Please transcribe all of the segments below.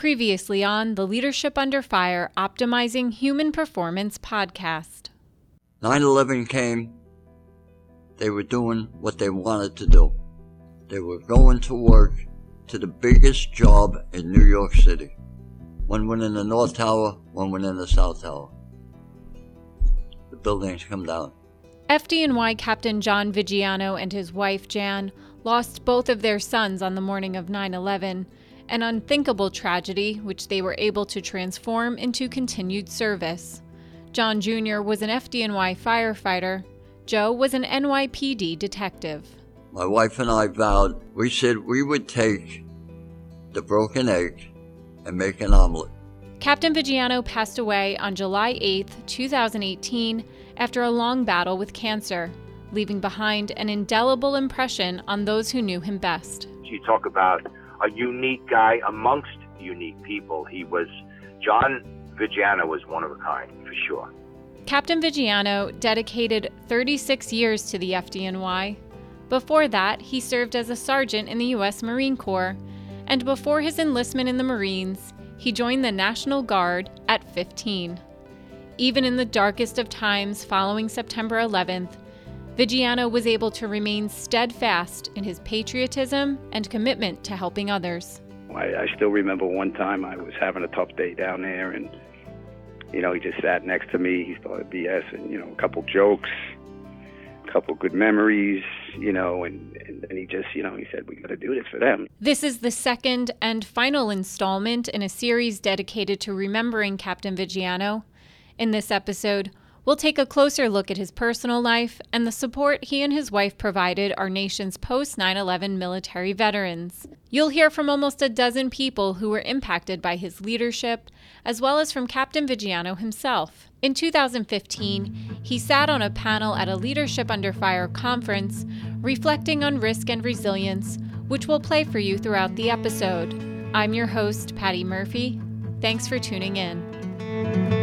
Previously on the Leadership Under Fire Optimizing Human Performance podcast. 9 11 came, they were doing what they wanted to do. They were going to work to the biggest job in New York City. One went in the North Tower, one went in the South Tower. The buildings come down. FDNY Captain John Vigiano and his wife Jan lost both of their sons on the morning of 9 11 an unthinkable tragedy which they were able to transform into continued service. John Jr. was an FDNY firefighter, Joe was an NYPD detective. My wife and I vowed, we said we would take the broken egg and make an omelet. Captain Vigiano passed away on July 8, 2018, after a long battle with cancer, leaving behind an indelible impression on those who knew him best. You talk about a unique guy amongst unique people. He was, John Vigiano was one of a kind, for sure. Captain Vigiano dedicated 36 years to the FDNY. Before that, he served as a sergeant in the U.S. Marine Corps, and before his enlistment in the Marines, he joined the National Guard at 15. Even in the darkest of times following September 11th, Vigiano was able to remain steadfast in his patriotism and commitment to helping others. I, I still remember one time I was having a tough day down there, and you know he just sat next to me. He started BS and you know a couple jokes, a couple good memories, you know, and and then he just you know he said we got to do this for them. This is the second and final installment in a series dedicated to remembering Captain Vigiano. In this episode, We'll take a closer look at his personal life and the support he and his wife provided our nation's post 9 11 military veterans. You'll hear from almost a dozen people who were impacted by his leadership, as well as from Captain Vigiano himself. In 2015, he sat on a panel at a Leadership Under Fire conference reflecting on risk and resilience, which we'll play for you throughout the episode. I'm your host, Patty Murphy. Thanks for tuning in.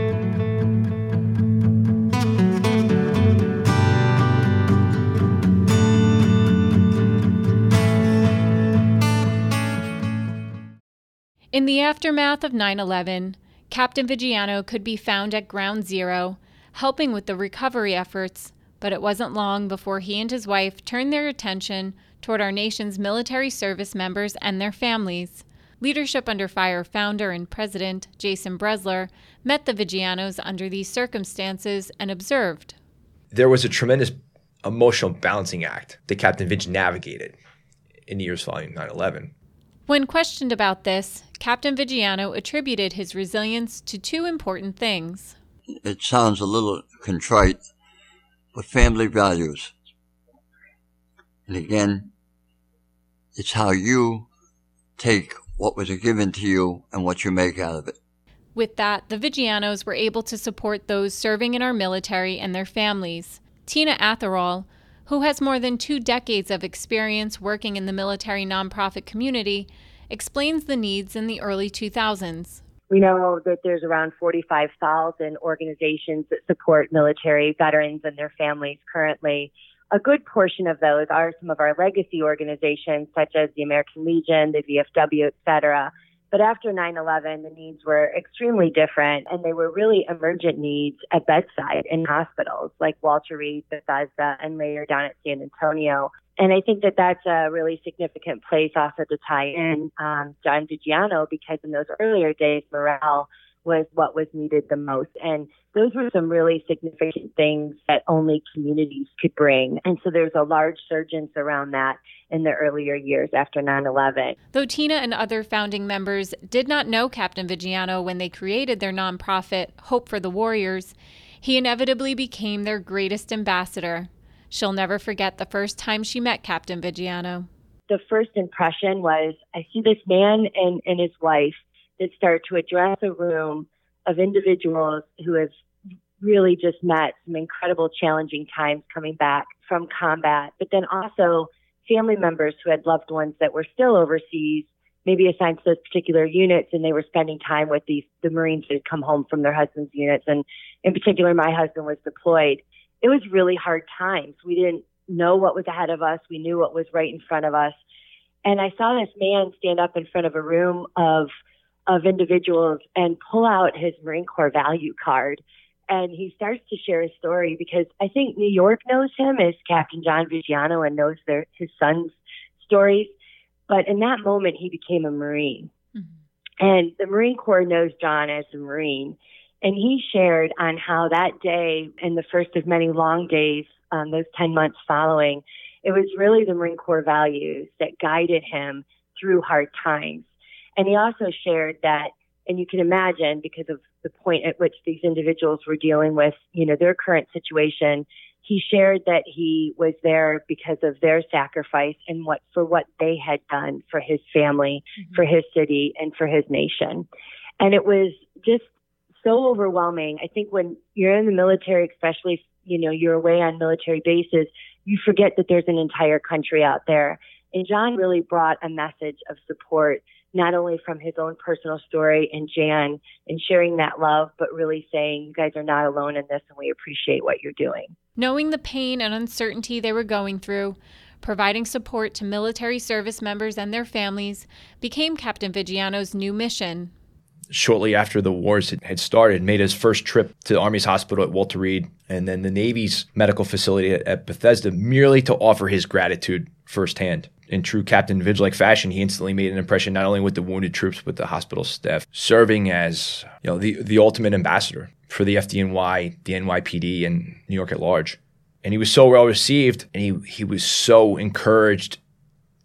In the aftermath of 9 11, Captain Vigiano could be found at Ground Zero, helping with the recovery efforts, but it wasn't long before he and his wife turned their attention toward our nation's military service members and their families. Leadership Under Fire founder and president Jason Brezler met the Vigianos under these circumstances and observed. There was a tremendous emotional balancing act that Captain Vig navigated in the years following 9 11. When questioned about this, Captain Vigiano attributed his resilience to two important things. It sounds a little contrite, but family values. And again, it's how you take what was given to you and what you make out of it. With that, the Vigianos were able to support those serving in our military and their families. Tina Atherall, who has more than two decades of experience working in the military nonprofit community, explains the needs in the early 2000s. We know that there's around 45,000 organizations that support military veterans and their families currently. A good portion of those are some of our legacy organizations, such as the American Legion, the VFW, et cetera. But after 9-11, the needs were extremely different and they were really emergent needs at bedside in hospitals like Walter Reed, Bethesda, and later down at San Antonio. And I think that that's a really significant place also to tie in um, John Vigiano because in those earlier days, morale was what was needed the most. And those were some really significant things that only communities could bring. And so there's a large surgence around that in the earlier years after 9 11. Though Tina and other founding members did not know Captain Vigiano when they created their nonprofit, Hope for the Warriors, he inevitably became their greatest ambassador. She'll never forget the first time she met Captain Vigiano. The first impression was I see this man and, and his wife that start to address a room of individuals who have really just met some incredible challenging times coming back from combat, but then also family members who had loved ones that were still overseas, maybe assigned to those particular units, and they were spending time with these the Marines that had come home from their husbands' units. And in particular, my husband was deployed. It was really hard times. We didn't know what was ahead of us. We knew what was right in front of us. And I saw this man stand up in front of a room of of individuals and pull out his Marine Corps value card. And he starts to share his story because I think New York knows him as Captain John Vigiano and knows their, his son's stories. But in that moment, he became a Marine. Mm-hmm. And the Marine Corps knows John as a Marine. And he shared on how that day and the first of many long days, um, those 10 months following, it was really the Marine Corps values that guided him through hard times. And he also shared that, and you can imagine because of the point at which these individuals were dealing with, you know, their current situation, he shared that he was there because of their sacrifice and what for what they had done for his family, mm-hmm. for his city, and for his nation. And it was just so overwhelming. I think when you're in the military, especially, you know, you're away on military bases, you forget that there's an entire country out there. And John really brought a message of support, not only from his own personal story and Jan and sharing that love, but really saying, you guys are not alone in this and we appreciate what you're doing. Knowing the pain and uncertainty they were going through, providing support to military service members and their families became Captain Vigiano's new mission shortly after the wars had started, made his first trip to the Army's hospital at Walter Reed and then the Navy's medical facility at, Bethesda merely to offer his gratitude firsthand. In true Captain Vidge like fashion, he instantly made an impression not only with the wounded troops, but the hospital staff, serving as you know the, the ultimate ambassador for the FDNY, the NYPD, and New York at large. And he was so well received, and he, he was so encouraged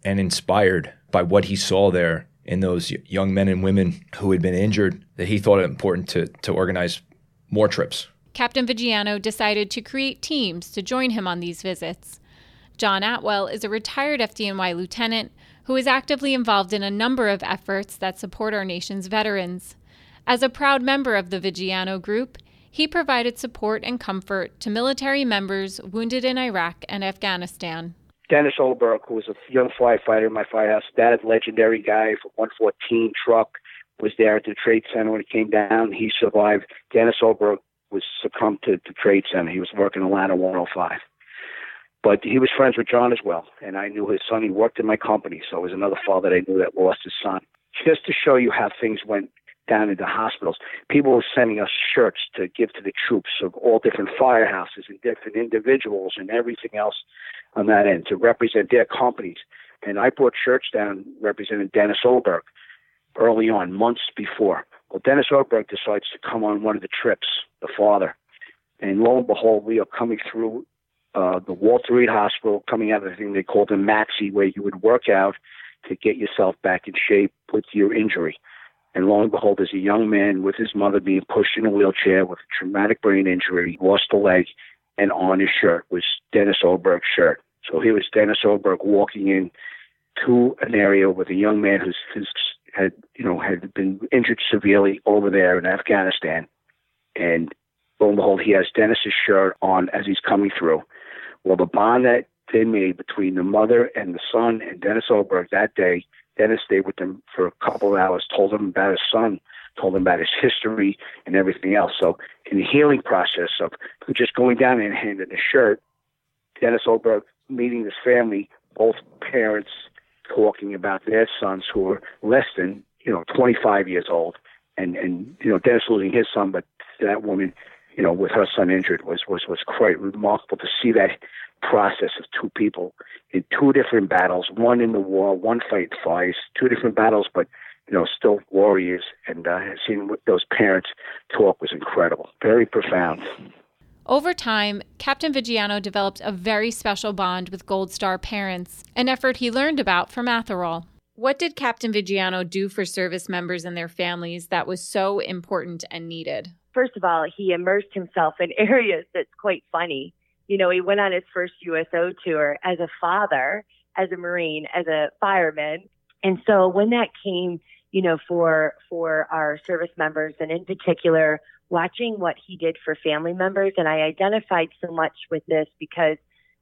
and inspired by what he saw there in those young men and women who had been injured that he thought it important to, to organize more trips. Captain Vigiano decided to create teams to join him on these visits. John Atwell is a retired FDNY lieutenant who is actively involved in a number of efforts that support our nation's veterans. As a proud member of the Vigiano Group, he provided support and comfort to military members wounded in Iraq and Afghanistan. Dennis Oberg, who was a young firefighter in my firehouse, that legendary guy from 114 truck, was there at the trade center when it came down. He survived. Dennis Oberg was succumbed to the trade center. He was working a ladder 105. But he was friends with John as well, and I knew his son. He worked in my company, so it was another father that I knew that lost his son. Just to show you how things went down in the hospitals, people were sending us shirts to give to the troops of all different firehouses and different individuals and everything else on that end to represent their companies. And I brought shirts down representing Dennis Oberg early on, months before. Well, Dennis Oberg decides to come on one of the trips, the father. And lo and behold, we are coming through uh, the Walter Reed Hospital, coming out of the thing they called the Maxi, where you would work out to get yourself back in shape with your injury. And lo and behold, there's a young man with his mother being pushed in a wheelchair with a traumatic brain injury, lost a leg, and on his shirt was Dennis Oberg's shirt. So here was Dennis Oberg walking in to an area with a young man who's, who's had you know had been injured severely over there in Afghanistan, and lo and behold, he has Dennis's shirt on as he's coming through. Well, the bond that they made between the mother and the son and Dennis Oberg that day, Dennis stayed with them for a couple of hours, told him about his son, told him about his history and everything else. So in the healing process of just going down and handing a shirt, Dennis Oberg meeting his family, both parents talking about their sons who are less than, you know, 25 years old. And, and, you know, Dennis losing his son, but that woman, you know, with her son injured was, was, was quite remarkable to see that process of two people in two different battles, one in the war, one fight fires, two different battles, but you know, still warriors. And uh, seeing those parents talk was incredible, very profound. Over time, Captain Vigiano developed a very special bond with Gold Star parents, an effort he learned about from Atherall. What did Captain Vigiano do for service members and their families that was so important and needed? First of all, he immersed himself in areas that's quite funny. You know, he went on his first USO tour as a father, as a Marine, as a fireman. And so when that came, you know, for for our service members and in particular watching what he did for family members. And I identified so much with this because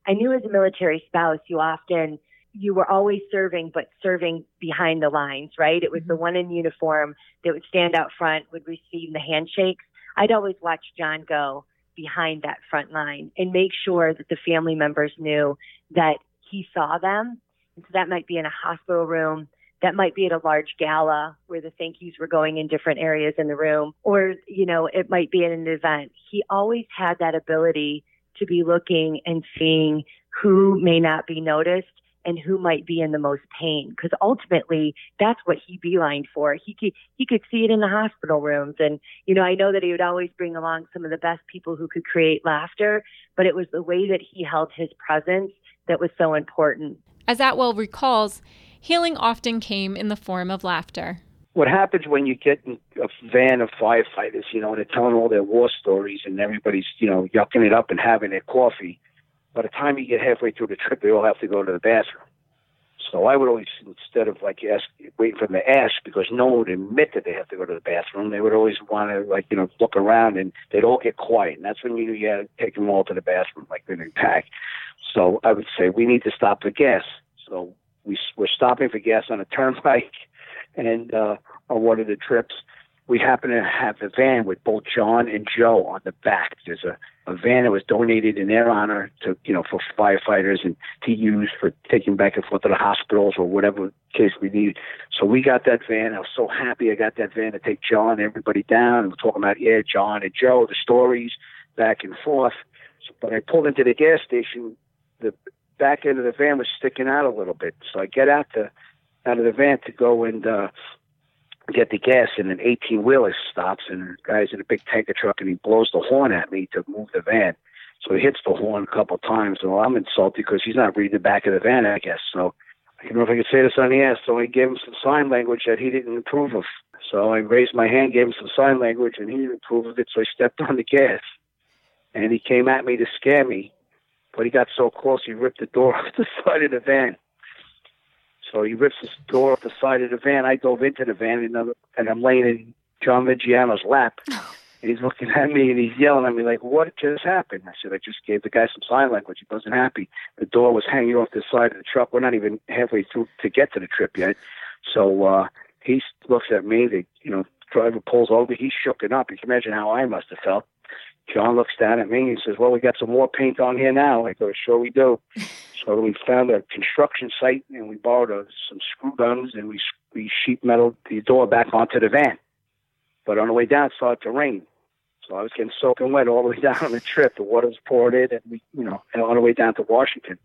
I knew as a military spouse, you often, you were always serving, but serving behind the lines, right? It was the mm-hmm. one in uniform that would stand out front, would receive the handshakes. I'd always watch John go behind that front line and make sure that the family members knew that he saw them. And so that might be in a hospital room, that might be at a large gala where the thank yous were going in different areas in the room, or, you know, it might be at an event. He always had that ability to be looking and seeing who may not be noticed and who might be in the most pain because ultimately that's what he beelined for. He could he could see it in the hospital rooms. And you know i know that he would always bring along some of the best people who could create laughter but it was the way that he held his presence that was so important. As atwell recalls healing often came in the form of laughter. What happens when you get in a van of firefighters, you know, and they're telling all their war stories and everybody's, you know, yucking it up and having their coffee. By the time you get halfway through the trip, they all have to go to the bathroom. So I would always, instead of like ask, waiting for them to ask, because no one would admit that they have to go to the bathroom, they would always want to like, you know, look around and they'd all get quiet. And that's when you, you had to take them all to the bathroom, like in a pack. So I would say we need to stop for gas. So we, we're stopping for gas on a turnpike and uh, on one of the trips, we happen to have a van with both John and Joe on the back. There's a, a van that was donated in their honor to, you know, for firefighters and to use for taking back and forth to the hospitals or whatever case we need. So we got that van. I was so happy I got that van to take John and everybody down. We're talking about, yeah, John and Joe, the stories back and forth. So, but I pulled into the gas station. The back end of the van was sticking out a little bit. So I get out the out of the van to go and uh, get the gas, and an 18 wheeler stops, and the guy's in a big tanker truck, and he blows the horn at me to move the van. So he hits the horn a couple times, and well, I'm insulted because he's not reading the back of the van, I guess. So I don't know if I could say this on the air. So I gave him some sign language that he didn't approve of. So I raised my hand, gave him some sign language, and he didn't approve of it. So I stepped on the gas, and he came at me to scare me. But he got so close, he ripped the door off the side of the van. So he rips the door off the side of the van. I dove into the van, and, I'm, and I'm laying in John Vigiano's lap. And he's looking at me and he's yelling at me like, "What just happened?" I said, "I just gave the guy some sign language. He wasn't happy. The door was hanging off the side of the truck. We're not even halfway through to get to the trip yet." So uh, he looks at me. The you know driver pulls over. He's shooken up. You can imagine how I must have felt. John looks down at me and he says, "Well, we got some more paint on here now." I go, "Sure we do." So we found a construction site and we borrowed a, some screw guns and we we sheet metal the door back onto the van. But on the way down, it started to rain, so I was getting soaking wet all the way down on the trip. The water was poured in, and we, you know, and on the way down to Washington.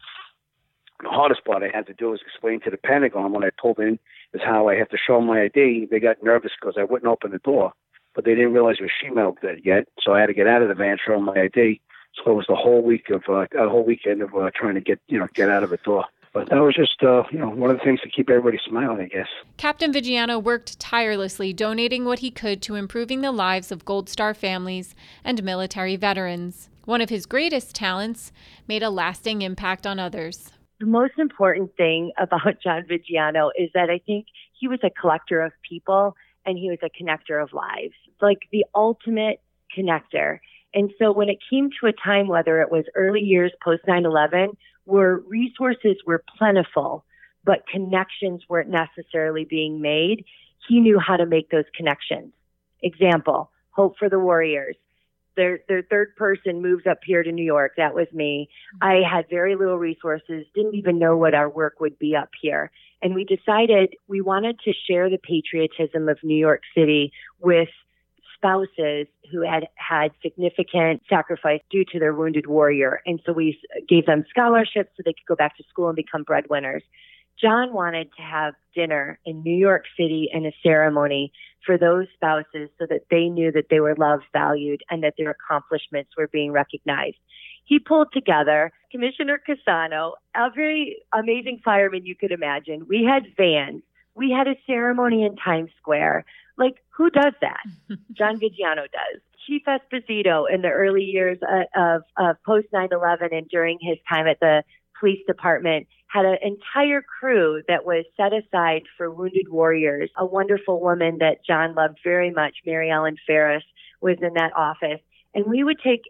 The hardest part I had to do was explain to the Pentagon when I pulled in is how I have to show my ID. They got nervous because I wouldn't open the door, but they didn't realize it was sheet metal yet. So I had to get out of the van, show my ID. So it was the whole week of uh, a whole weekend of uh, trying to get you know get out of the door. But that was just uh, you know one of the things to keep everybody smiling, I guess. Captain Vigiano worked tirelessly, donating what he could to improving the lives of Gold Star families and military veterans. One of his greatest talents made a lasting impact on others. The most important thing about John Vigiano is that I think he was a collector of people and he was a connector of lives, like the ultimate connector. And so when it came to a time, whether it was early years post 9 11, where resources were plentiful, but connections weren't necessarily being made, he knew how to make those connections. Example, Hope for the Warriors. Their, their third person moves up here to New York. That was me. I had very little resources, didn't even know what our work would be up here. And we decided we wanted to share the patriotism of New York City with spouses who had had significant sacrifice due to their wounded warrior. And so we gave them scholarships so they could go back to school and become breadwinners. John wanted to have dinner in New York City and a ceremony for those spouses so that they knew that they were loved, valued, and that their accomplishments were being recognized. He pulled together Commissioner Cassano, every amazing fireman you could imagine. We had vans. We had a ceremony in Times Square. Like, who does that? John Vigiano does. Chief Esposito in the early years uh, of, of post 9 11 and during his time at the police department had an entire crew that was set aside for wounded warriors. A wonderful woman that John loved very much, Mary Ellen Ferris, was in that office. And we would take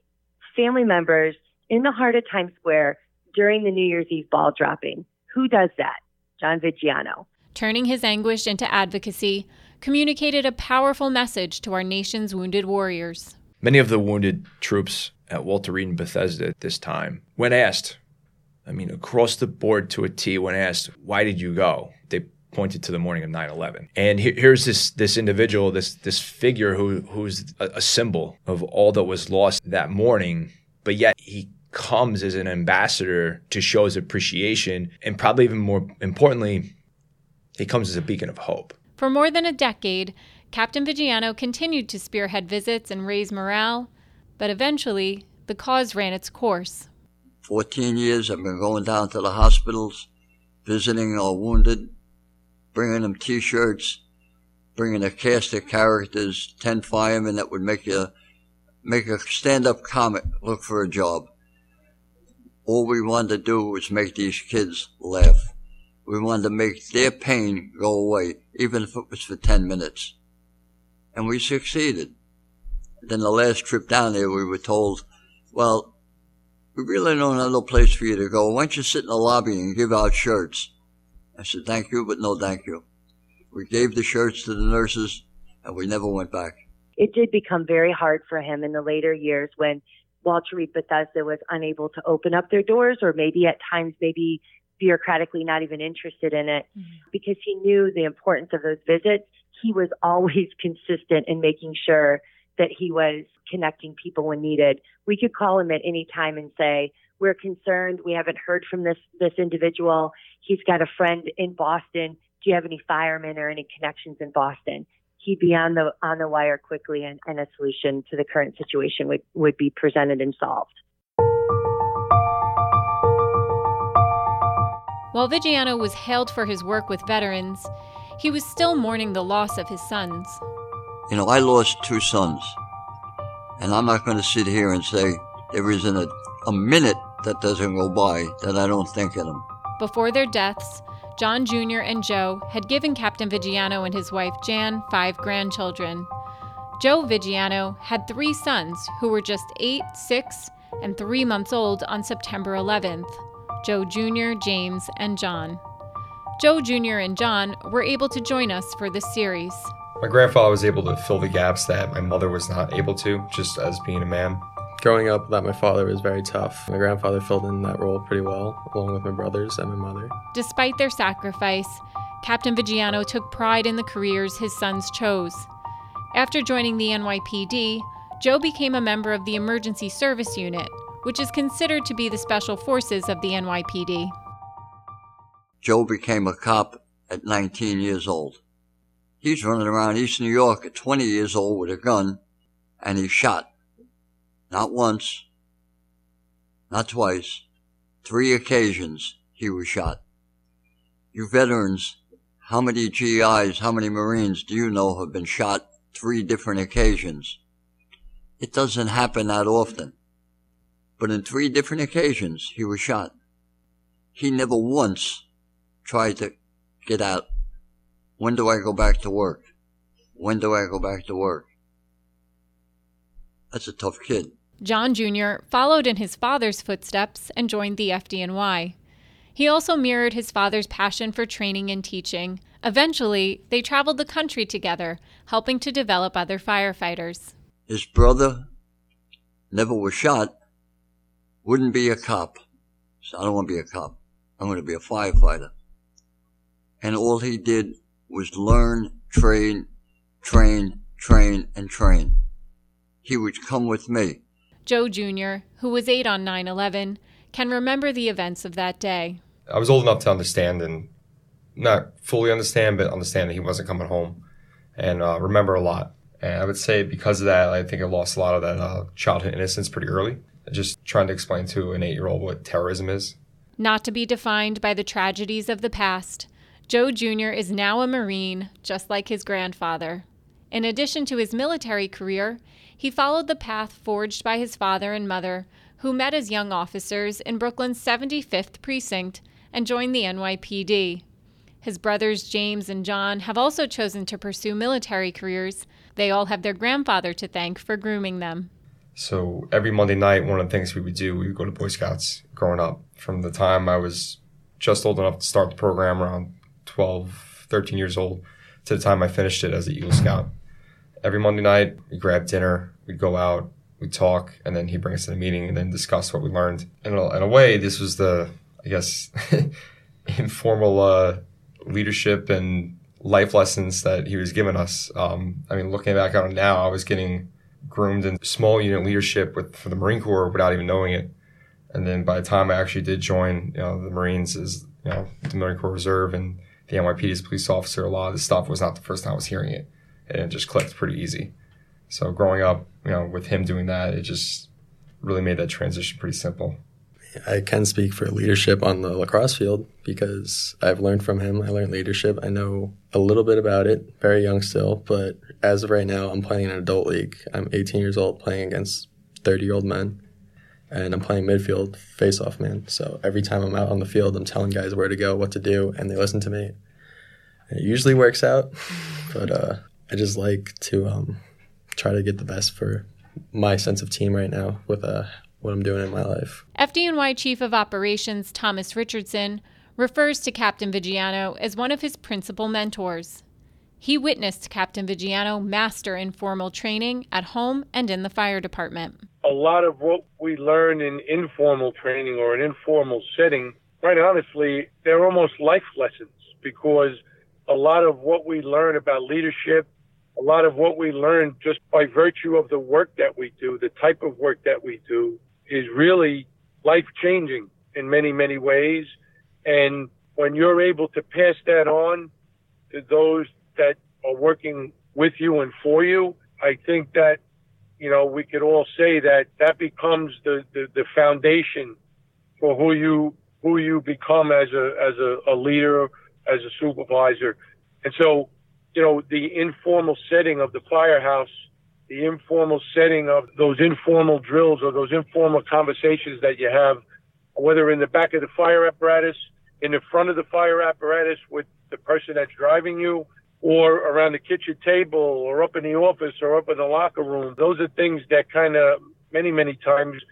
family members in the heart of Times Square during the New Year's Eve ball dropping. Who does that? John Vigiano. Turning his anguish into advocacy, communicated a powerful message to our nation's wounded warriors. Many of the wounded troops at Walter Reed and Bethesda at this time, when asked, I mean, across the board to a T, when asked, why did you go? They pointed to the morning of 9/11. And he- here's this this individual, this this figure who who's a, a symbol of all that was lost that morning, but yet he comes as an ambassador to show his appreciation and probably even more importantly, he comes as a beacon of hope. For more than a decade, Captain Vigiano continued to spearhead visits and raise morale, but eventually the cause ran its course. 14 years I've been going down to the hospitals, visiting our wounded, bringing them t-shirts, bringing a cast of characters, 10 firemen that would make you, make a stand-up comic look for a job. All we wanted to do was make these kids laugh. We wanted to make their pain go away, even if it was for 10 minutes. And we succeeded. Then the last trip down there, we were told, well, we really don't have no place for you to go. Why don't you sit in the lobby and give out shirts? I said, thank you, but no thank you. We gave the shirts to the nurses and we never went back. It did become very hard for him in the later years when Walter Reed Bethesda was unable to open up their doors or maybe at times maybe bureaucratically not even interested in it mm-hmm. because he knew the importance of those visits. He was always consistent in making sure that he was connecting people when needed. We could call him at any time and say, we're concerned. We haven't heard from this, this individual. He's got a friend in Boston. Do you have any firemen or any connections in Boston? He'd be on the, on the wire quickly and, and a solution to the current situation would, would be presented and solved. While Vigiano was hailed for his work with veterans, he was still mourning the loss of his sons. You know, I lost two sons. And I'm not going to sit here and say there isn't a, a minute that doesn't go by that I don't think of them. Before their deaths, John Jr. and Joe had given Captain Vigiano and his wife Jan five grandchildren. Joe Vigiano had three sons who were just eight, six, and three months old on September 11th Joe Jr., James, and John. Joe Jr. and John were able to join us for this series. My grandfather was able to fill the gaps that my mother was not able to, just as being a man. Growing up without my father was very tough. My grandfather filled in that role pretty well, along with my brothers and my mother. Despite their sacrifice, Captain Vigiano took pride in the careers his sons chose. After joining the NYPD, Joe became a member of the Emergency Service Unit, which is considered to be the special forces of the NYPD. Joe became a cop at 19 years old. He's running around East New York at 20 years old with a gun, and he's shot. Not once, not twice, three occasions he was shot. You veterans, how many GIs, how many Marines do you know have been shot three different occasions? It doesn't happen that often. But in three different occasions, he was shot. He never once tried to get out when do I go back to work? When do I go back to work? That's a tough kid. John Jr. followed in his father's footsteps and joined the FDNY. He also mirrored his father's passion for training and teaching. Eventually, they traveled the country together, helping to develop other firefighters. His brother never was shot, wouldn't be a cop. So I don't want to be a cop. I'm going to be a firefighter. And all he did was learn, train, train, train, and train. He would come with me. Joe Jr., who was eight on 9 11, can remember the events of that day. I was old enough to understand and not fully understand, but understand that he wasn't coming home and uh, remember a lot. And I would say because of that, I think I lost a lot of that uh, childhood innocence pretty early. Just trying to explain to an eight year old what terrorism is. Not to be defined by the tragedies of the past, Joe Jr. is now a Marine, just like his grandfather. In addition to his military career, he followed the path forged by his father and mother, who met as young officers in Brooklyn's 75th Precinct and joined the NYPD. His brothers James and John have also chosen to pursue military careers. They all have their grandfather to thank for grooming them. So every Monday night, one of the things we would do, we would go to Boy Scouts growing up. From the time I was just old enough to start the program around 12, 13 years old to the time I finished it as an Eagle Scout. Every Monday night, we grab dinner, we'd go out, we'd talk, and then he'd bring us to a meeting and then discuss what we learned. And in a way, this was the, I guess, informal uh, leadership and life lessons that he was giving us. Um, I mean, looking back on it now, I was getting groomed in small unit leadership with for the Marine Corps without even knowing it. And then by the time I actually did join, you know, the Marines as you know the Marine Corps Reserve and the NYPD as police officer, a lot of this stuff was not the first time I was hearing it, and it just clicked pretty easy. So growing up, you know, with him doing that, it just really made that transition pretty simple. I can speak for leadership on the lacrosse field because I've learned from him. I learned leadership. I know a little bit about it, very young still, but as of right now, I'm playing in an adult league. I'm 18 years old playing against 30 year old men, and I'm playing midfield face off man. So every time I'm out on the field, I'm telling guys where to go, what to do, and they listen to me. And It usually works out, but uh, I just like to um, try to get the best for my sense of team right now with uh, what I'm doing in my life. FDNY Chief of Operations Thomas Richardson refers to Captain Vigiano as one of his principal mentors. He witnessed Captain Vigiano master informal training at home and in the fire department. A lot of what we learn in informal training or an informal setting, quite honestly, they're almost life lessons because a lot of what we learn about leadership, a lot of what we learn just by virtue of the work that we do, the type of work that we do, is really life changing in many, many ways. And when you're able to pass that on to those that are working with you and for you, I think that, you know, we could all say that that becomes the, the, the foundation for who you, who you become as a, as a, a leader, as a supervisor. And so, you know, the informal setting of the firehouse, the informal setting of those informal drills or those informal conversations that you have, whether in the back of the fire apparatus, in the front of the fire apparatus with the person that's driving you, or around the kitchen table, or up in the office, or up in the locker room. Those are things that kind of many, many times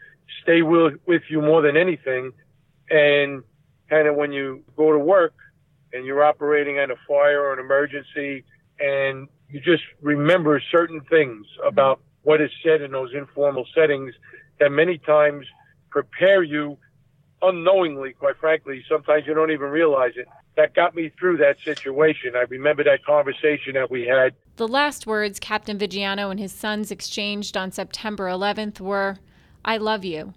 stay with, with you more than anything. And kind of when you go to work and you're operating on a fire or an emergency, and you just remember certain things about what is said in those informal settings that many times prepare you unknowingly, quite frankly. Sometimes you don't even realize it. That got me through that situation. I remember that conversation that we had. The last words Captain Vigiano and his sons exchanged on September 11th were, I love you,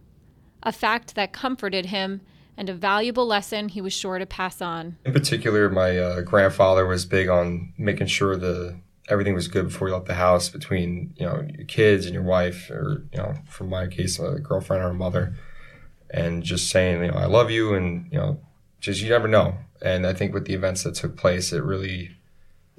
a fact that comforted him and a valuable lesson he was sure to pass on. In particular, my uh, grandfather was big on making sure the everything was good before you left the house between you know your kids and your wife, or you know, from my case, a girlfriend or a mother, and just saying you know I love you, and you know, just you never know. And I think with the events that took place, it really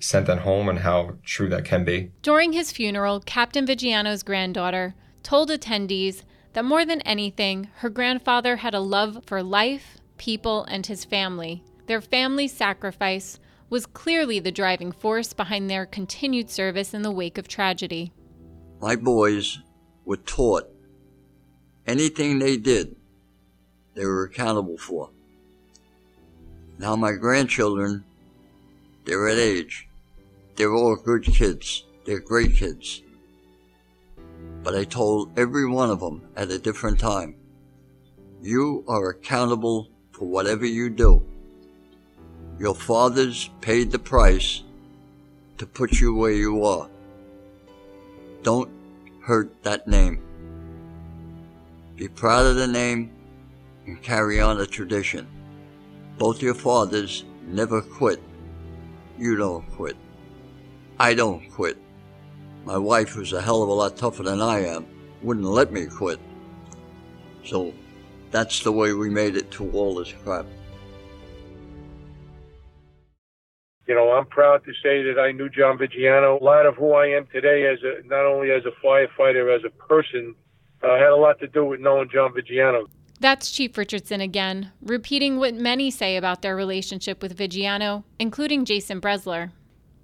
sent that home and how true that can be. During his funeral, Captain Vigiano's granddaughter told attendees that more than anything, her grandfather had a love for life, people, and his family. Their family's sacrifice was clearly the driving force behind their continued service in the wake of tragedy. My boys were taught anything they did, they were accountable for. Now, my grandchildren, they're at age. They're all good kids. They're great kids. But I told every one of them at a different time you are accountable for whatever you do. Your fathers paid the price to put you where you are. Don't hurt that name. Be proud of the name and carry on the tradition. Both your fathers never quit. You don't quit. I don't quit. My wife, who's a hell of a lot tougher than I am, wouldn't let me quit. So that's the way we made it to all this crap. You know, I'm proud to say that I knew John Vigiano. A lot of who I am today, as a not only as a firefighter, as a person, uh, had a lot to do with knowing John Vigiano. That's Chief Richardson again, repeating what many say about their relationship with Vigiano, including Jason Brezler.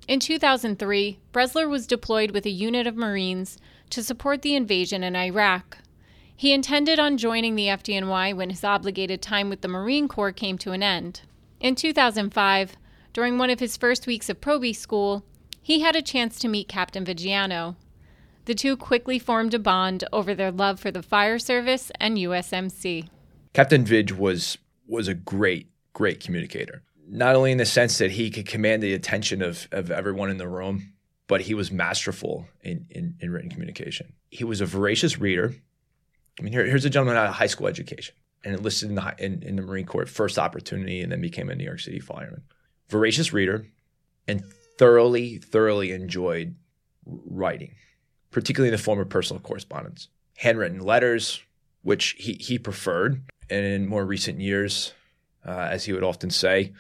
In 2003, Brezler was deployed with a unit of Marines to support the invasion in Iraq. He intended on joining the FDNY when his obligated time with the Marine Corps came to an end. In 2005, during one of his first weeks of Proby school, he had a chance to meet Captain Vigiano. The two quickly formed a bond over their love for the fire service and USMC. Captain Vig was was a great, great communicator. Not only in the sense that he could command the attention of, of everyone in the room, but he was masterful in, in, in written communication. He was a voracious reader. I mean, here, here's a gentleman out of high school education and enlisted in the, in, in the Marine Corps first opportunity and then became a New York City fireman. Voracious reader and thoroughly, thoroughly enjoyed writing, particularly in the form of personal correspondence. Handwritten letters, which he, he preferred. And in more recent years, uh, as he would often say,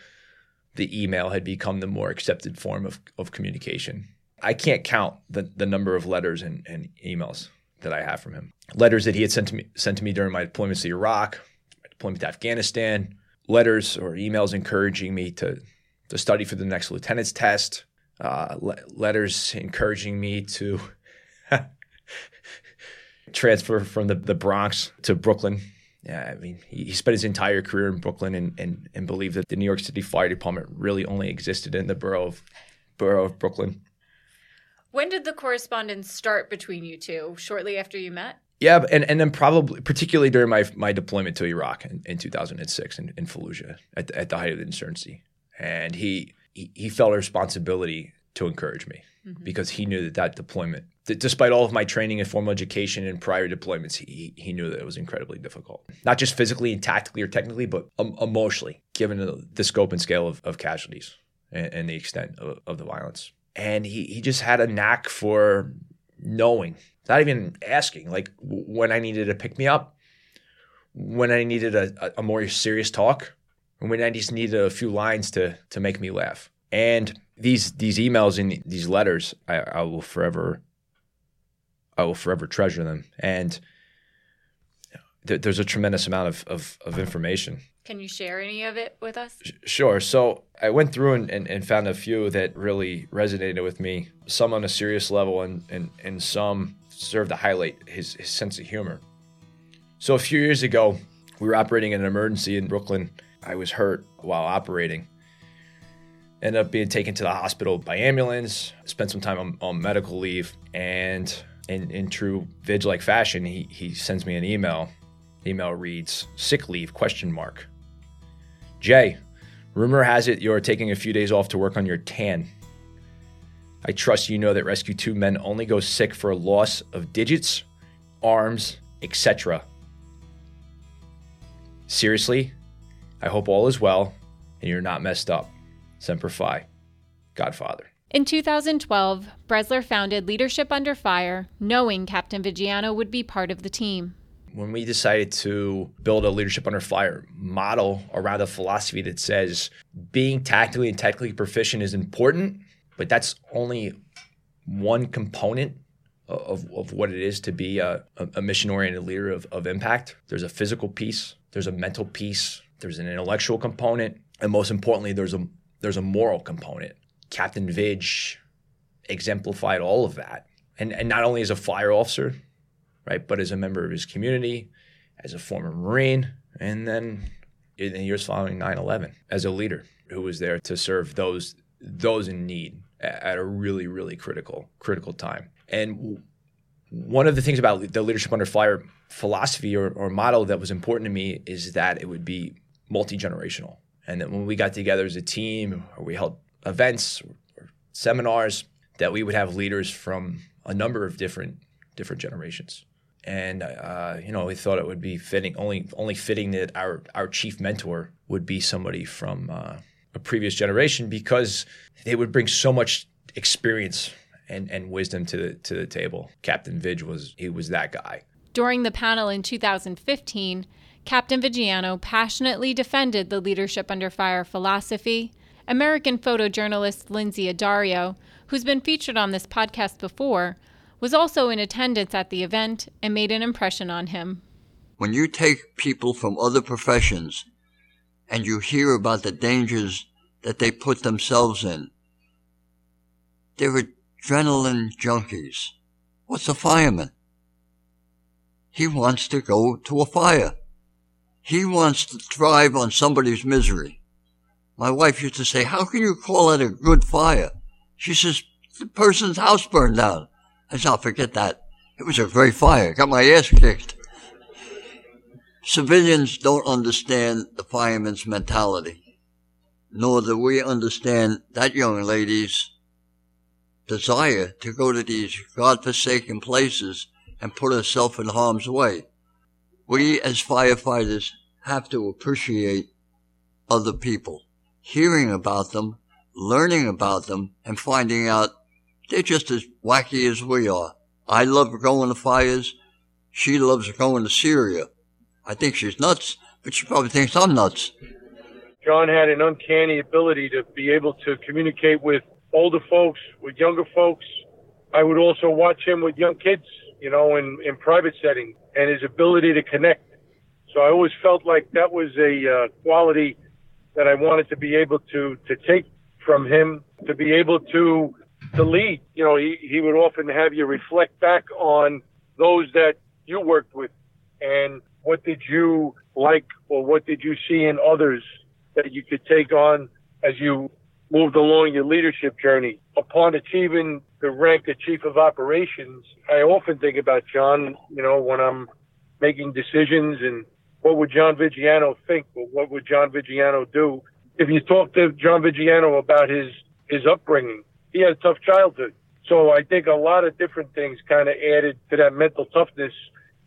the email had become the more accepted form of, of communication. I can't count the, the number of letters and, and emails that I have from him. Letters that he had sent to me sent to me during my deployments to Iraq, my deployment to Afghanistan, letters or emails encouraging me to to study for the next lieutenant's test, uh, le- letters encouraging me to transfer from the, the Bronx to Brooklyn. Yeah, I mean, he, he spent his entire career in Brooklyn and, and, and believed that the New York City Fire Department really only existed in the borough of, borough of Brooklyn. When did the correspondence start between you two? Shortly after you met? Yeah, and, and then probably, particularly during my, my deployment to Iraq in, in 2006 in, in Fallujah at the, at the height of the insurgency. And he, he, he felt a responsibility to encourage me mm-hmm. because he knew that that deployment, that despite all of my training and formal education and prior deployments, he, he knew that it was incredibly difficult. Not just physically and tactically or technically, but um, emotionally, given the, the, scope and scale of, of casualties and, and, the extent of, of the violence. And he, he just had a knack for knowing, not even asking, like when I needed to pick me up, when I needed a, a more serious talk, and when I just needed a few lines to to make me laugh. And these these emails and these letters, I, I will forever, I will forever treasure them. And th- there's a tremendous amount of, of, of information. Can you share any of it with us? Sure. So I went through and, and, and, found a few that really resonated with me, some on a serious level, and, and, and some served to highlight his, his sense of humor. So a few years ago, we were operating in an emergency in Brooklyn. I was hurt while operating ended up being taken to the hospital by ambulance, spent some time on, on medical leave, and in, in true Vidge-like fashion, he, he sends me an email. The email reads, sick leave, question mark. Jay, rumor has it you're taking a few days off to work on your tan. I trust you know that Rescue 2 men only go sick for a loss of digits, arms, etc. Seriously, I hope all is well and you're not messed up. Semper Fi, Godfather. In 2012, Brezler founded Leadership Under Fire, knowing Captain Vigiano would be part of the team. When we decided to build a Leadership Under Fire model around a philosophy that says being tactically and technically proficient is important, but that's only one component of, of what it is to be a, a mission oriented leader of, of impact. There's a physical piece, there's a mental piece, there's an intellectual component, and most importantly, there's a there's a moral component. Captain Vidge exemplified all of that. And, and not only as a fire officer, right, but as a member of his community, as a former Marine, and then in the years following 9 11, as a leader who was there to serve those those in need at a really, really critical, critical time. And one of the things about the leadership under fire philosophy or, or model that was important to me is that it would be multi generational. And then when we got together as a team, or we held events or seminars, that we would have leaders from a number of different different generations. And uh, you know, we thought it would be fitting, only only fitting that our our chief mentor would be somebody from uh, a previous generation because they would bring so much experience and, and wisdom to the to the table. Captain Vidge was he was that guy. During the panel in 2015, Captain Vigiano passionately defended the leadership under fire philosophy. American photojournalist Lynsey Addario, who's been featured on this podcast before, was also in attendance at the event and made an impression on him. When you take people from other professions and you hear about the dangers that they put themselves in, they're adrenaline junkies. What's a fireman? He wants to go to a fire. He wants to thrive on somebody's misery. My wife used to say, how can you call it a good fire? She says, the person's house burned down. I said, I'll forget that. It was a great fire. Got my ass kicked. Civilians don't understand the fireman's mentality. nor do we understand that young lady's desire to go to these godforsaken places and put herself in harm's way. We as firefighters have to appreciate other people, hearing about them, learning about them, and finding out they're just as wacky as we are. I love going to fires. She loves going to Syria. I think she's nuts, but she probably thinks I'm nuts. John had an uncanny ability to be able to communicate with older folks, with younger folks. I would also watch him with young kids, you know, in, in private setting and his ability to connect. So I always felt like that was a uh, quality that I wanted to be able to, to take from him, to be able to, to lead. You know, he, he would often have you reflect back on those that you worked with and what did you like or what did you see in others that you could take on as you moved along your leadership journey. Upon achieving the rank of chief of operations, I often think about John, you know, when I'm making decisions and what would John Vigiano think what would John Vigiano do? If you talk to John Vigiano about his, his upbringing, he had a tough childhood. So I think a lot of different things kind of added to that mental toughness.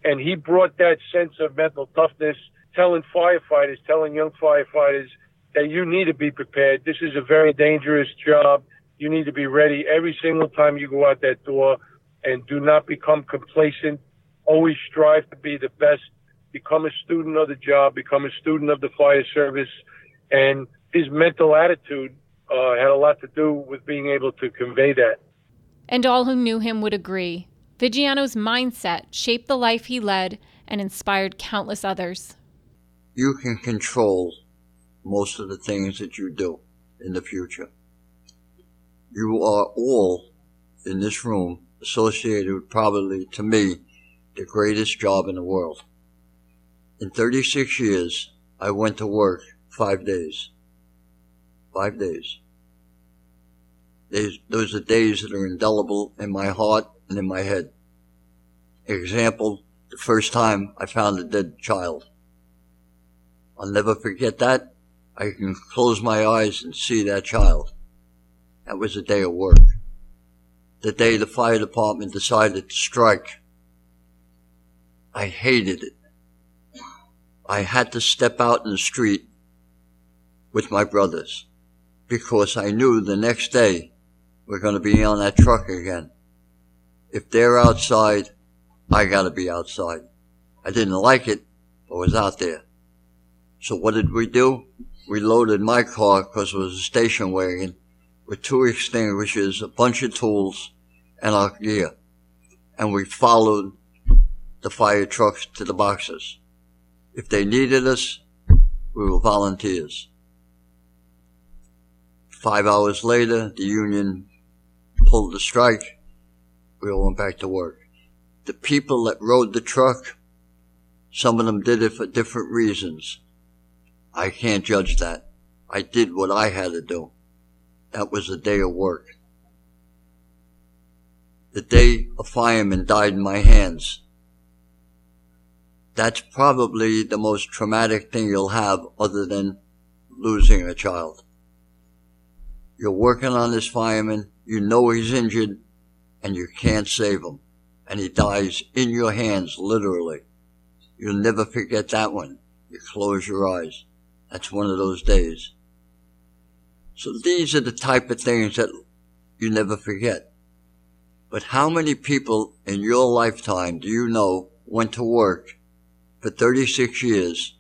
And he brought that sense of mental toughness, telling firefighters, telling young firefighters, that you need to be prepared. This is a very dangerous job. You need to be ready every single time you go out that door and do not become complacent. Always strive to be the best. Become a student of the job, become a student of the fire service. And his mental attitude uh, had a lot to do with being able to convey that. And all who knew him would agree. Vigiano's mindset shaped the life he led and inspired countless others. You can control most of the things that you do in the future. You are all in this room associated with probably, to me, the greatest job in the world. In 36 years, I went to work five days. Five days. those are days that are indelible in my heart and in my head. Example, the first time I found a dead child. I'll never forget that I can close my eyes and see that child. That was a day of work. The day the fire department decided to strike, I hated it. I had to step out in the street with my brothers because I knew the next day we're going to be on that truck again. If they're outside, I got to be outside. I didn't like it, but was out there. So what did we do? we loaded my car because it was a station wagon with two extinguishers, a bunch of tools, and our gear. And we followed the fire trucks to the boxes. If they needed us, we were volunteers. Five hours later, the union pulled the strike. We all went back to work. The people that rode the truck, some of them did it for different reasons. I can't judge that. I did what I had to do. That was a day of work. The day a fireman died in my hands. That's probably the most traumatic thing you'll have other than losing a child. You're working on this fireman, you know he's injured, and you can't save him. And he dies in your hands, literally. You'll never forget that one. You close your eyes. That's one of those days. So these are the type of things that you never forget. But how many people in your lifetime do you know went to work for 36 years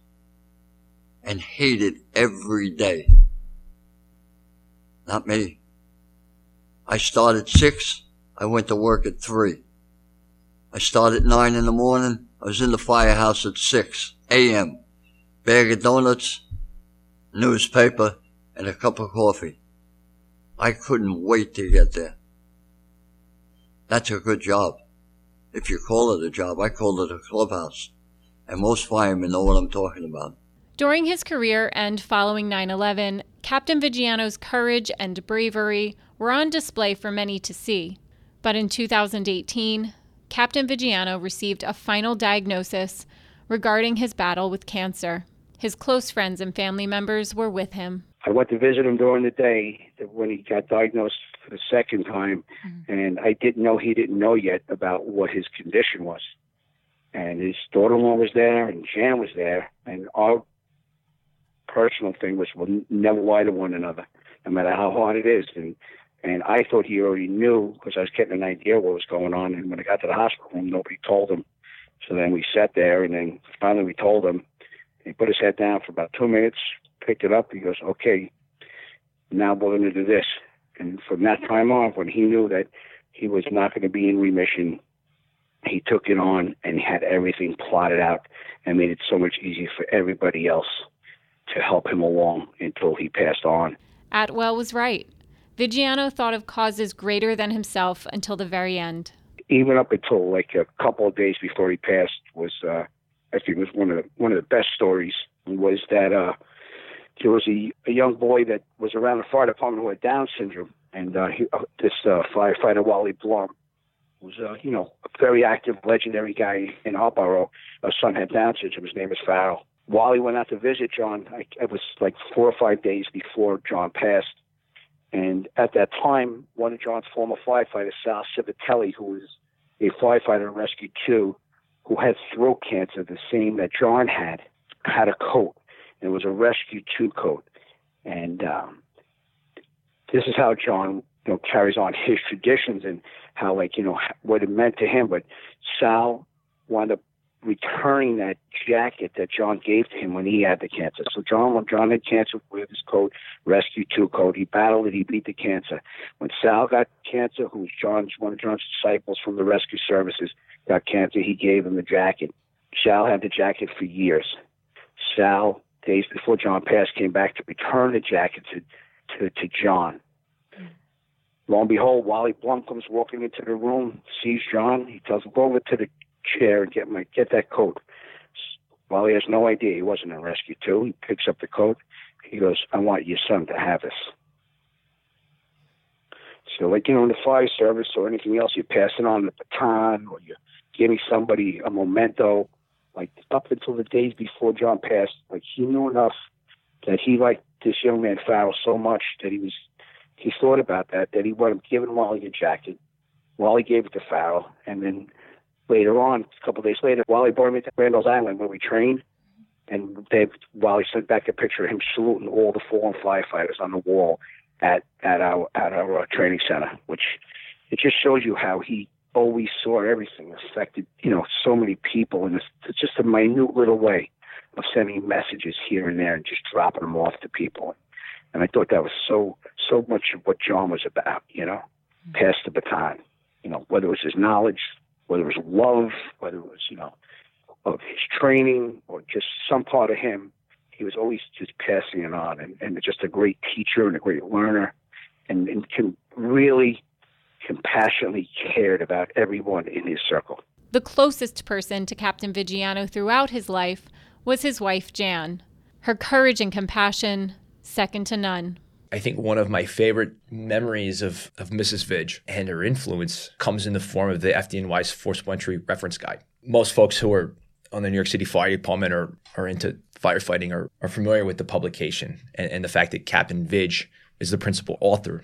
and hated every day? Not me. I started six. I went to work at three. I started nine in the morning. I was in the firehouse at six a.m. Bag of donuts, newspaper, and a cup of coffee. I couldn't wait to get there. That's a good job. If you call it a job, I call it a clubhouse. And most firemen know what I'm talking about. During his career and following 9 11, Captain Vigiano's courage and bravery were on display for many to see. But in 2018, Captain Vigiano received a final diagnosis regarding his battle with cancer. His close friends and family members were with him. I went to visit him during the day when he got diagnosed for the second time, mm-hmm. and I didn't know he didn't know yet about what his condition was. And his daughter-in-law was there, and Jan was there, and our personal thing was we'll never lie to one another, no matter how hard it is. And and I thought he already knew because I was getting an idea what was going on. And when I got to the hospital room, nobody told him. So then we sat there, and then finally we told him. He put his head down for about two minutes, picked it up. He goes, "Okay, now we're going to do this." And from that time on, when he knew that he was not going to be in remission, he took it on and had everything plotted out and made it so much easier for everybody else to help him along until he passed on. Atwell was right. Vigiano thought of causes greater than himself until the very end. Even up until like a couple of days before he passed was, uh, I think, was one of the one of the best stories was that uh, there was a, a young boy that was around the fire department who had Down syndrome, and uh, he, uh, this uh, firefighter Wally Blum was, uh, you know, a very active, legendary guy in our borough. A son had Down syndrome. His name is Farrell. Wally went out to visit John. I, it was like four or five days before John passed. And at that time, one of John's former firefighters, Sal Civitelli, who was a firefighter in Rescue 2, who had throat cancer, the same that John had, had a coat. It was a Rescue 2 coat. And um, this is how John you know, carries on his traditions and how, like, you know, what it meant to him. But Sal wound up returning that jacket that John gave to him when he had the cancer. So John, when John had cancer with his coat, Rescue Two coat, he battled it, he beat the cancer. When Sal got cancer, who's John's one of John's disciples from the rescue services, got cancer, he gave him the jacket. Sal had the jacket for years. Sal, days before John passed, came back to return the jacket to to, to John. Lo and behold, Wally Blum comes walking into the room, sees John. He tells him, go over to the chair and get my get that coat. Well, he has no idea he wasn't in rescue too. He picks up the coat. He goes, "I want your son to have this." So, like you know, in the fire service or anything else, you're passing on the baton or you're giving somebody a memento. Like up until the days before John passed, like he knew enough that he liked this young man Farrell so much that he was he thought about that that he wanted giving Wally a jacket. Wally gave it to Farrell, and then later on, a couple of days later, Wally brought me to Randall's Island where we trained. And they, Wally sent back a picture of him saluting all the fallen firefighters on the wall at at our at our uh, training center, which it just shows you how he always saw everything affected, you know, so many people, and it's, just a minute little way of sending messages here and there and just dropping them off to people. And I thought that was so so much of what John was about, you know, mm-hmm. pass the baton, you know, whether it was his knowledge, whether it was love, whether it was, you know, of his training or just some part of him, he was always just passing it on. And, and just a great teacher and a great learner and, and can really compassionately cared about everyone in his circle. The closest person to Captain Vigiano throughout his life was his wife, Jan. Her courage and compassion, second to none. I think one of my favorite memories of, of Mrs. Vidge and her influence comes in the form of the FDNY's Forcible Entry Reference Guide. Most folks who are on the New York City Fire Department or are into firefighting are, are familiar with the publication and, and the fact that Captain Vidge is the principal author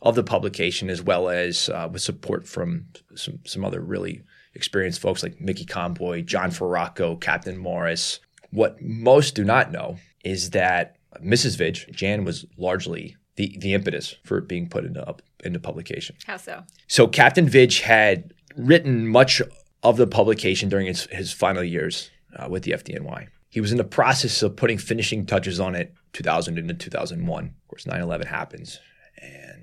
of the publication, as well as uh, with support from some, some other really experienced folks like Mickey Conboy, John Ferracco, Captain Morris. What most do not know is that Mrs. Vidge, Jan was largely the, the impetus for it being put into, up, into publication. How so? So Captain Vidge had written much of the publication during his, his final years uh, with the FDNY. He was in the process of putting finishing touches on it 2000 into 2001. Of course, 9 11 happens. And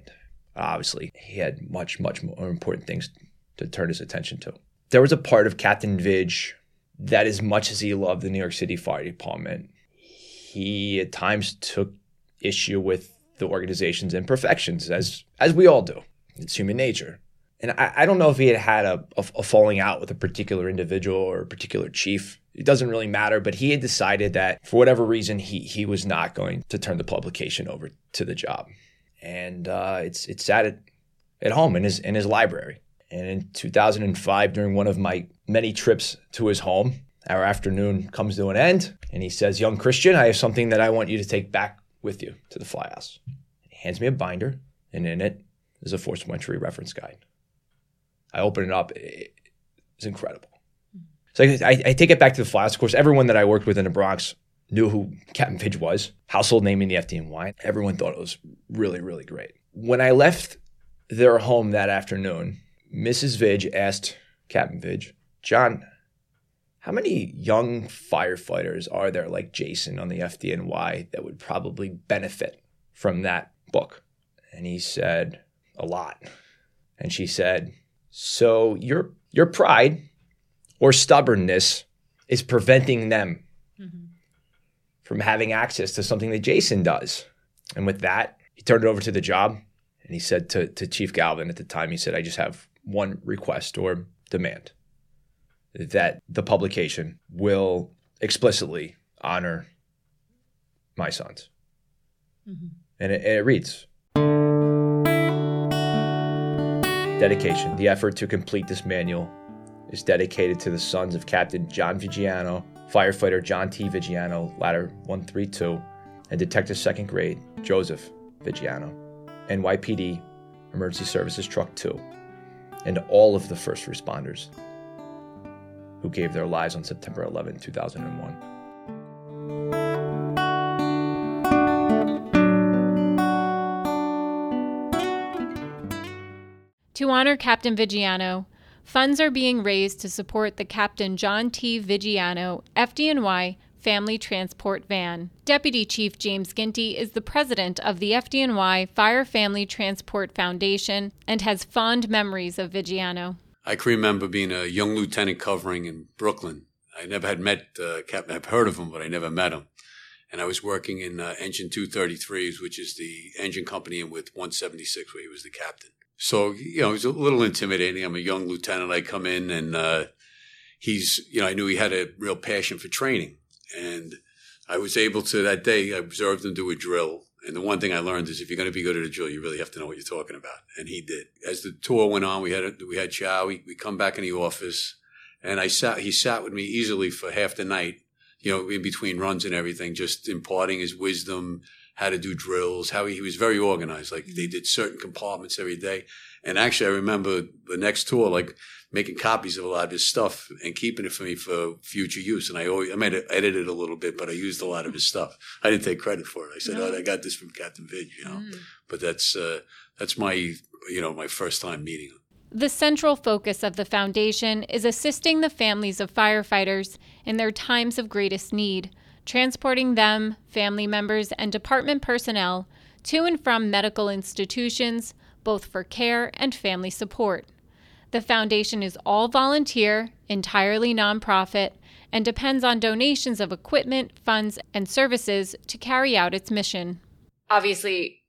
obviously, he had much, much more important things to turn his attention to. There was a part of Captain Vidge that, as much as he loved the New York City Fire Department, he at times took issue with the organization's imperfections, as as we all do. It's human nature. And I, I don't know if he had had a, a, a, falling out with a particular individual or a particular chief. It doesn't really matter, but he had decided that for whatever reason, he he was not going to turn the publication over to the job. And uh, it's it's sat at, at home in his in his library. And in 2005, during one of my many trips to his home, our afternoon comes to an end, and he says, Young Christian, I have something that I want you to take back with you to the fly house. He hands me a binder, and in it is a forced entry reference guide. I open it up. It's incredible. So I, I, take it back to the fly house. Of course, everyone that I worked with in the Bronx knew who Captain Vidge was. Household name in the FDNY. Everyone thought it was really, really great. When I left their home that afternoon, Mrs. Vidge asked Captain Vidge, John, how many young firefighters are there like Jason on the FDNY that would probably benefit from that book? And he said, a lot. And she said, so your your pride or stubbornness is preventing them. From having access to something that Jason does. And with that, he turned it over to the job and he said to, to Chief Galvin at the time, he said, I just have one request or demand that the publication will explicitly honor my sons. Mm-hmm. And, it, and it reads Dedication. The effort to complete this manual is dedicated to the sons of Captain John Vigiano, firefighter John T. Vigiano, ladder 132, and Detective Second Grade Joseph Vigiano, NYPD Emergency Services Truck 2, and all of the first responders who gave their lives on September 11, 2001. To honor Captain Vigiano, funds are being raised to support the Captain John T. Vigiano FDNY Family Transport Van. Deputy Chief James Ginty is the president of the FDNY Fire Family Transport Foundation and has fond memories of Vigiano. I can remember being a young lieutenant covering in Brooklyn. I never had met uh, Captain. I've heard of him, but I never met him. And I was working in uh, Engine 233s, which is the engine company, and with 176, where he was the captain. So, you know, it was a little intimidating. I'm a young lieutenant. I come in and uh, he's, you know, I knew he had a real passion for training. And I was able to, that day, I observed him do a drill and the one thing I learned is if you're going to be good at a drill, you really have to know what you're talking about. And he did. As the tour went on, we had, we had chow. We, we come back in the office and I sat, he sat with me easily for half the night, you know, in between runs and everything, just imparting his wisdom, how to do drills, how he, he was very organized. Like they did certain compartments every day. And actually, I remember the next tour, like making copies of a lot of his stuff and keeping it for me for future use. And I always, I made it, edited a little bit, but I used a lot of his stuff. I didn't take credit for it. I said, no. "Oh, I got this from Captain Vidge," you know. Mm. But that's uh, that's my, you know, my first time meeting him. The central focus of the foundation is assisting the families of firefighters in their times of greatest need, transporting them, family members, and department personnel to and from medical institutions, both for care and family support. The foundation is all volunteer, entirely nonprofit, and depends on donations of equipment, funds, and services to carry out its mission. Obviously,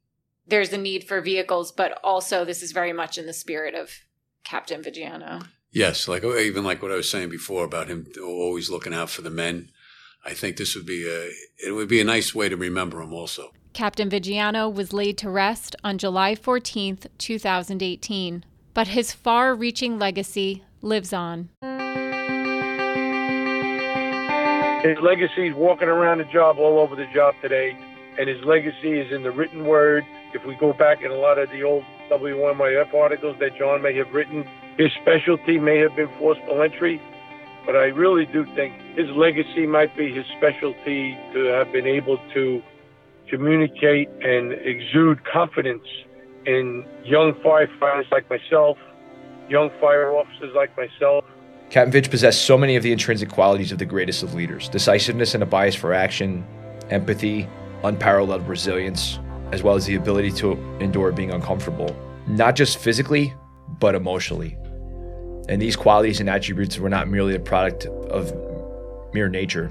there's a need for vehicles, but also this is very much in the spirit of Captain Vigiano. Yes, like even like what I was saying before about him always looking out for the men. I think this would be a it would be a nice way to remember him also. Captain Vigiano was laid to rest on July 14th, 2018 but his far reaching legacy lives on. His legacy is walking around the job all over the job today, and his legacy is in the written word. If we go back in a lot of the old WNYF articles that John may have written, his specialty may have been forcible entry, but I really do think his legacy might be his specialty to have been able to communicate and exude confidence in young firefighters like myself, young fire officers like myself. Captain Vidge possessed so many of the intrinsic qualities of the greatest of leaders decisiveness and a bias for action, empathy, unparalleled resilience, as well as the ability to endure being uncomfortable, not just physically, but emotionally. And these qualities and attributes were not merely a product of mere nature,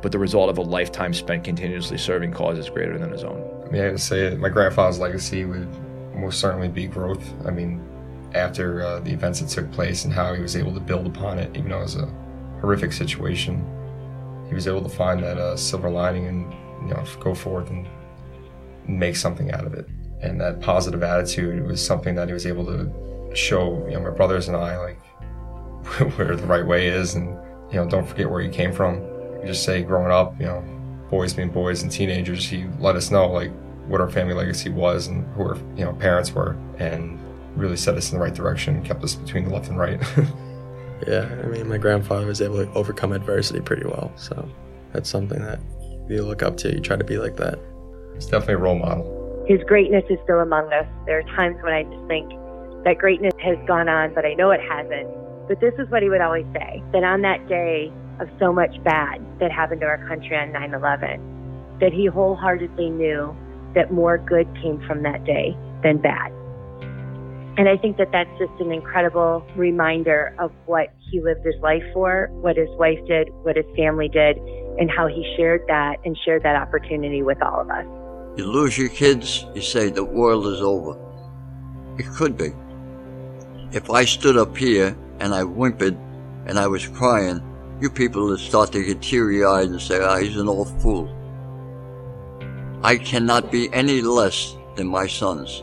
but the result of a lifetime spent continuously serving causes greater than his own. I mean, I would say my grandfather's legacy would most certainly be growth. I mean, after uh, the events that took place and how he was able to build upon it, even though it was a horrific situation, he was able to find that uh, silver lining and you know go forth and make something out of it. And that positive attitude was something that he was able to show you know my brothers and I like where the right way is, and you know don't forget where you came from. You just say growing up, you know, boys being boys and teenagers, he let us know like what our family legacy was and who our you know parents were, and really set us in the right direction, kept us between the left and right. yeah, I mean, my grandfather was able to overcome adversity pretty well, so that's something that you look up to. You try to be like that. It's definitely a role model. His greatness is still among us. There are times when I just think that greatness has gone on, but I know it hasn't. But this is what he would always say that on that day of so much bad that happened to our country on 9 11, that he wholeheartedly knew that more good came from that day than bad. And I think that that's just an incredible reminder of what he lived his life for, what his wife did, what his family did, and how he shared that and shared that opportunity with all of us. You lose your kids, you say the world is over. It could be. If I stood up here and I whimpered and I was crying, you people would start to get teary eyed and say, ah, he's an old fool. I cannot be any less than my sons.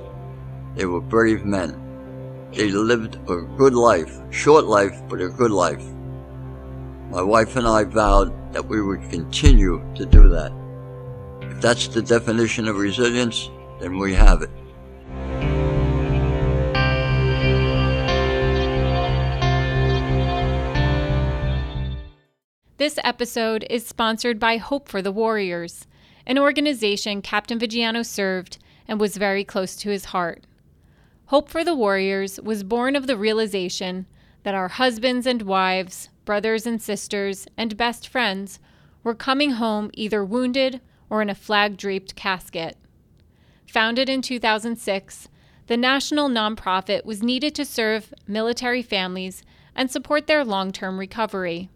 They were brave men. They lived a good life, short life, but a good life. My wife and I vowed that we would continue to do that. If that's the definition of resilience, then we have it. This episode is sponsored by Hope for the Warriors, an organization Captain Vigiano served and was very close to his heart. Hope for the Warriors was born of the realization that our husbands and wives, brothers and sisters, and best friends were coming home either wounded or in a flag draped casket. Founded in 2006, the national nonprofit was needed to serve military families and support their long term recovery.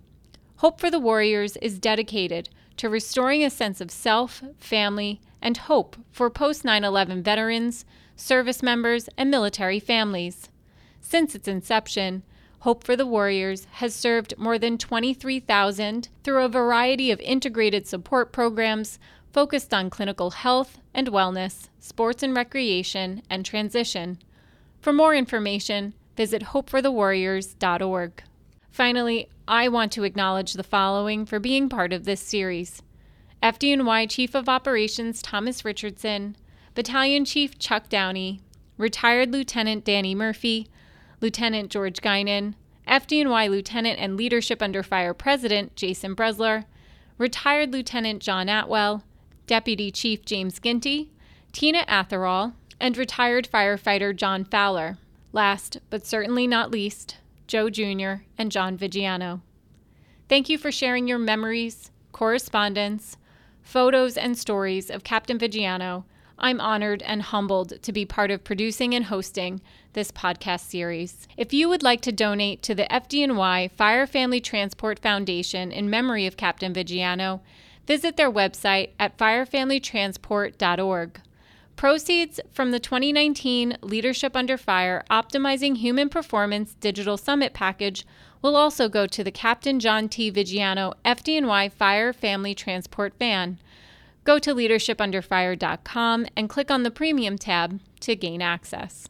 Hope for the Warriors is dedicated to restoring a sense of self, family, and hope for post 9 11 veterans, service members, and military families. Since its inception, Hope for the Warriors has served more than 23,000 through a variety of integrated support programs focused on clinical health and wellness, sports and recreation, and transition. For more information, visit hopeforthewarriors.org. Finally, I want to acknowledge the following for being part of this series. FDNY Chief of Operations Thomas Richardson, Battalion Chief Chuck Downey, Retired Lieutenant Danny Murphy, Lieutenant George Guinan, FDNY Lieutenant and Leadership Under Fire President Jason Brezler, Retired Lieutenant John Atwell, Deputy Chief James Ginty, Tina Atherall, and retired firefighter John Fowler. Last, but certainly not least, Joe Jr., and John Vigiano. Thank you for sharing your memories, correspondence, photos, and stories of Captain Vigiano. I'm honored and humbled to be part of producing and hosting this podcast series. If you would like to donate to the FDNY Fire Family Transport Foundation in memory of Captain Vigiano, visit their website at firefamilytransport.org. Proceeds from the 2019 Leadership Under Fire Optimizing Human Performance Digital Summit package will also go to the Captain John T. Vigiano FDNY Fire Family Transport Van. Go to leadershipunderfire.com and click on the Premium tab to gain access.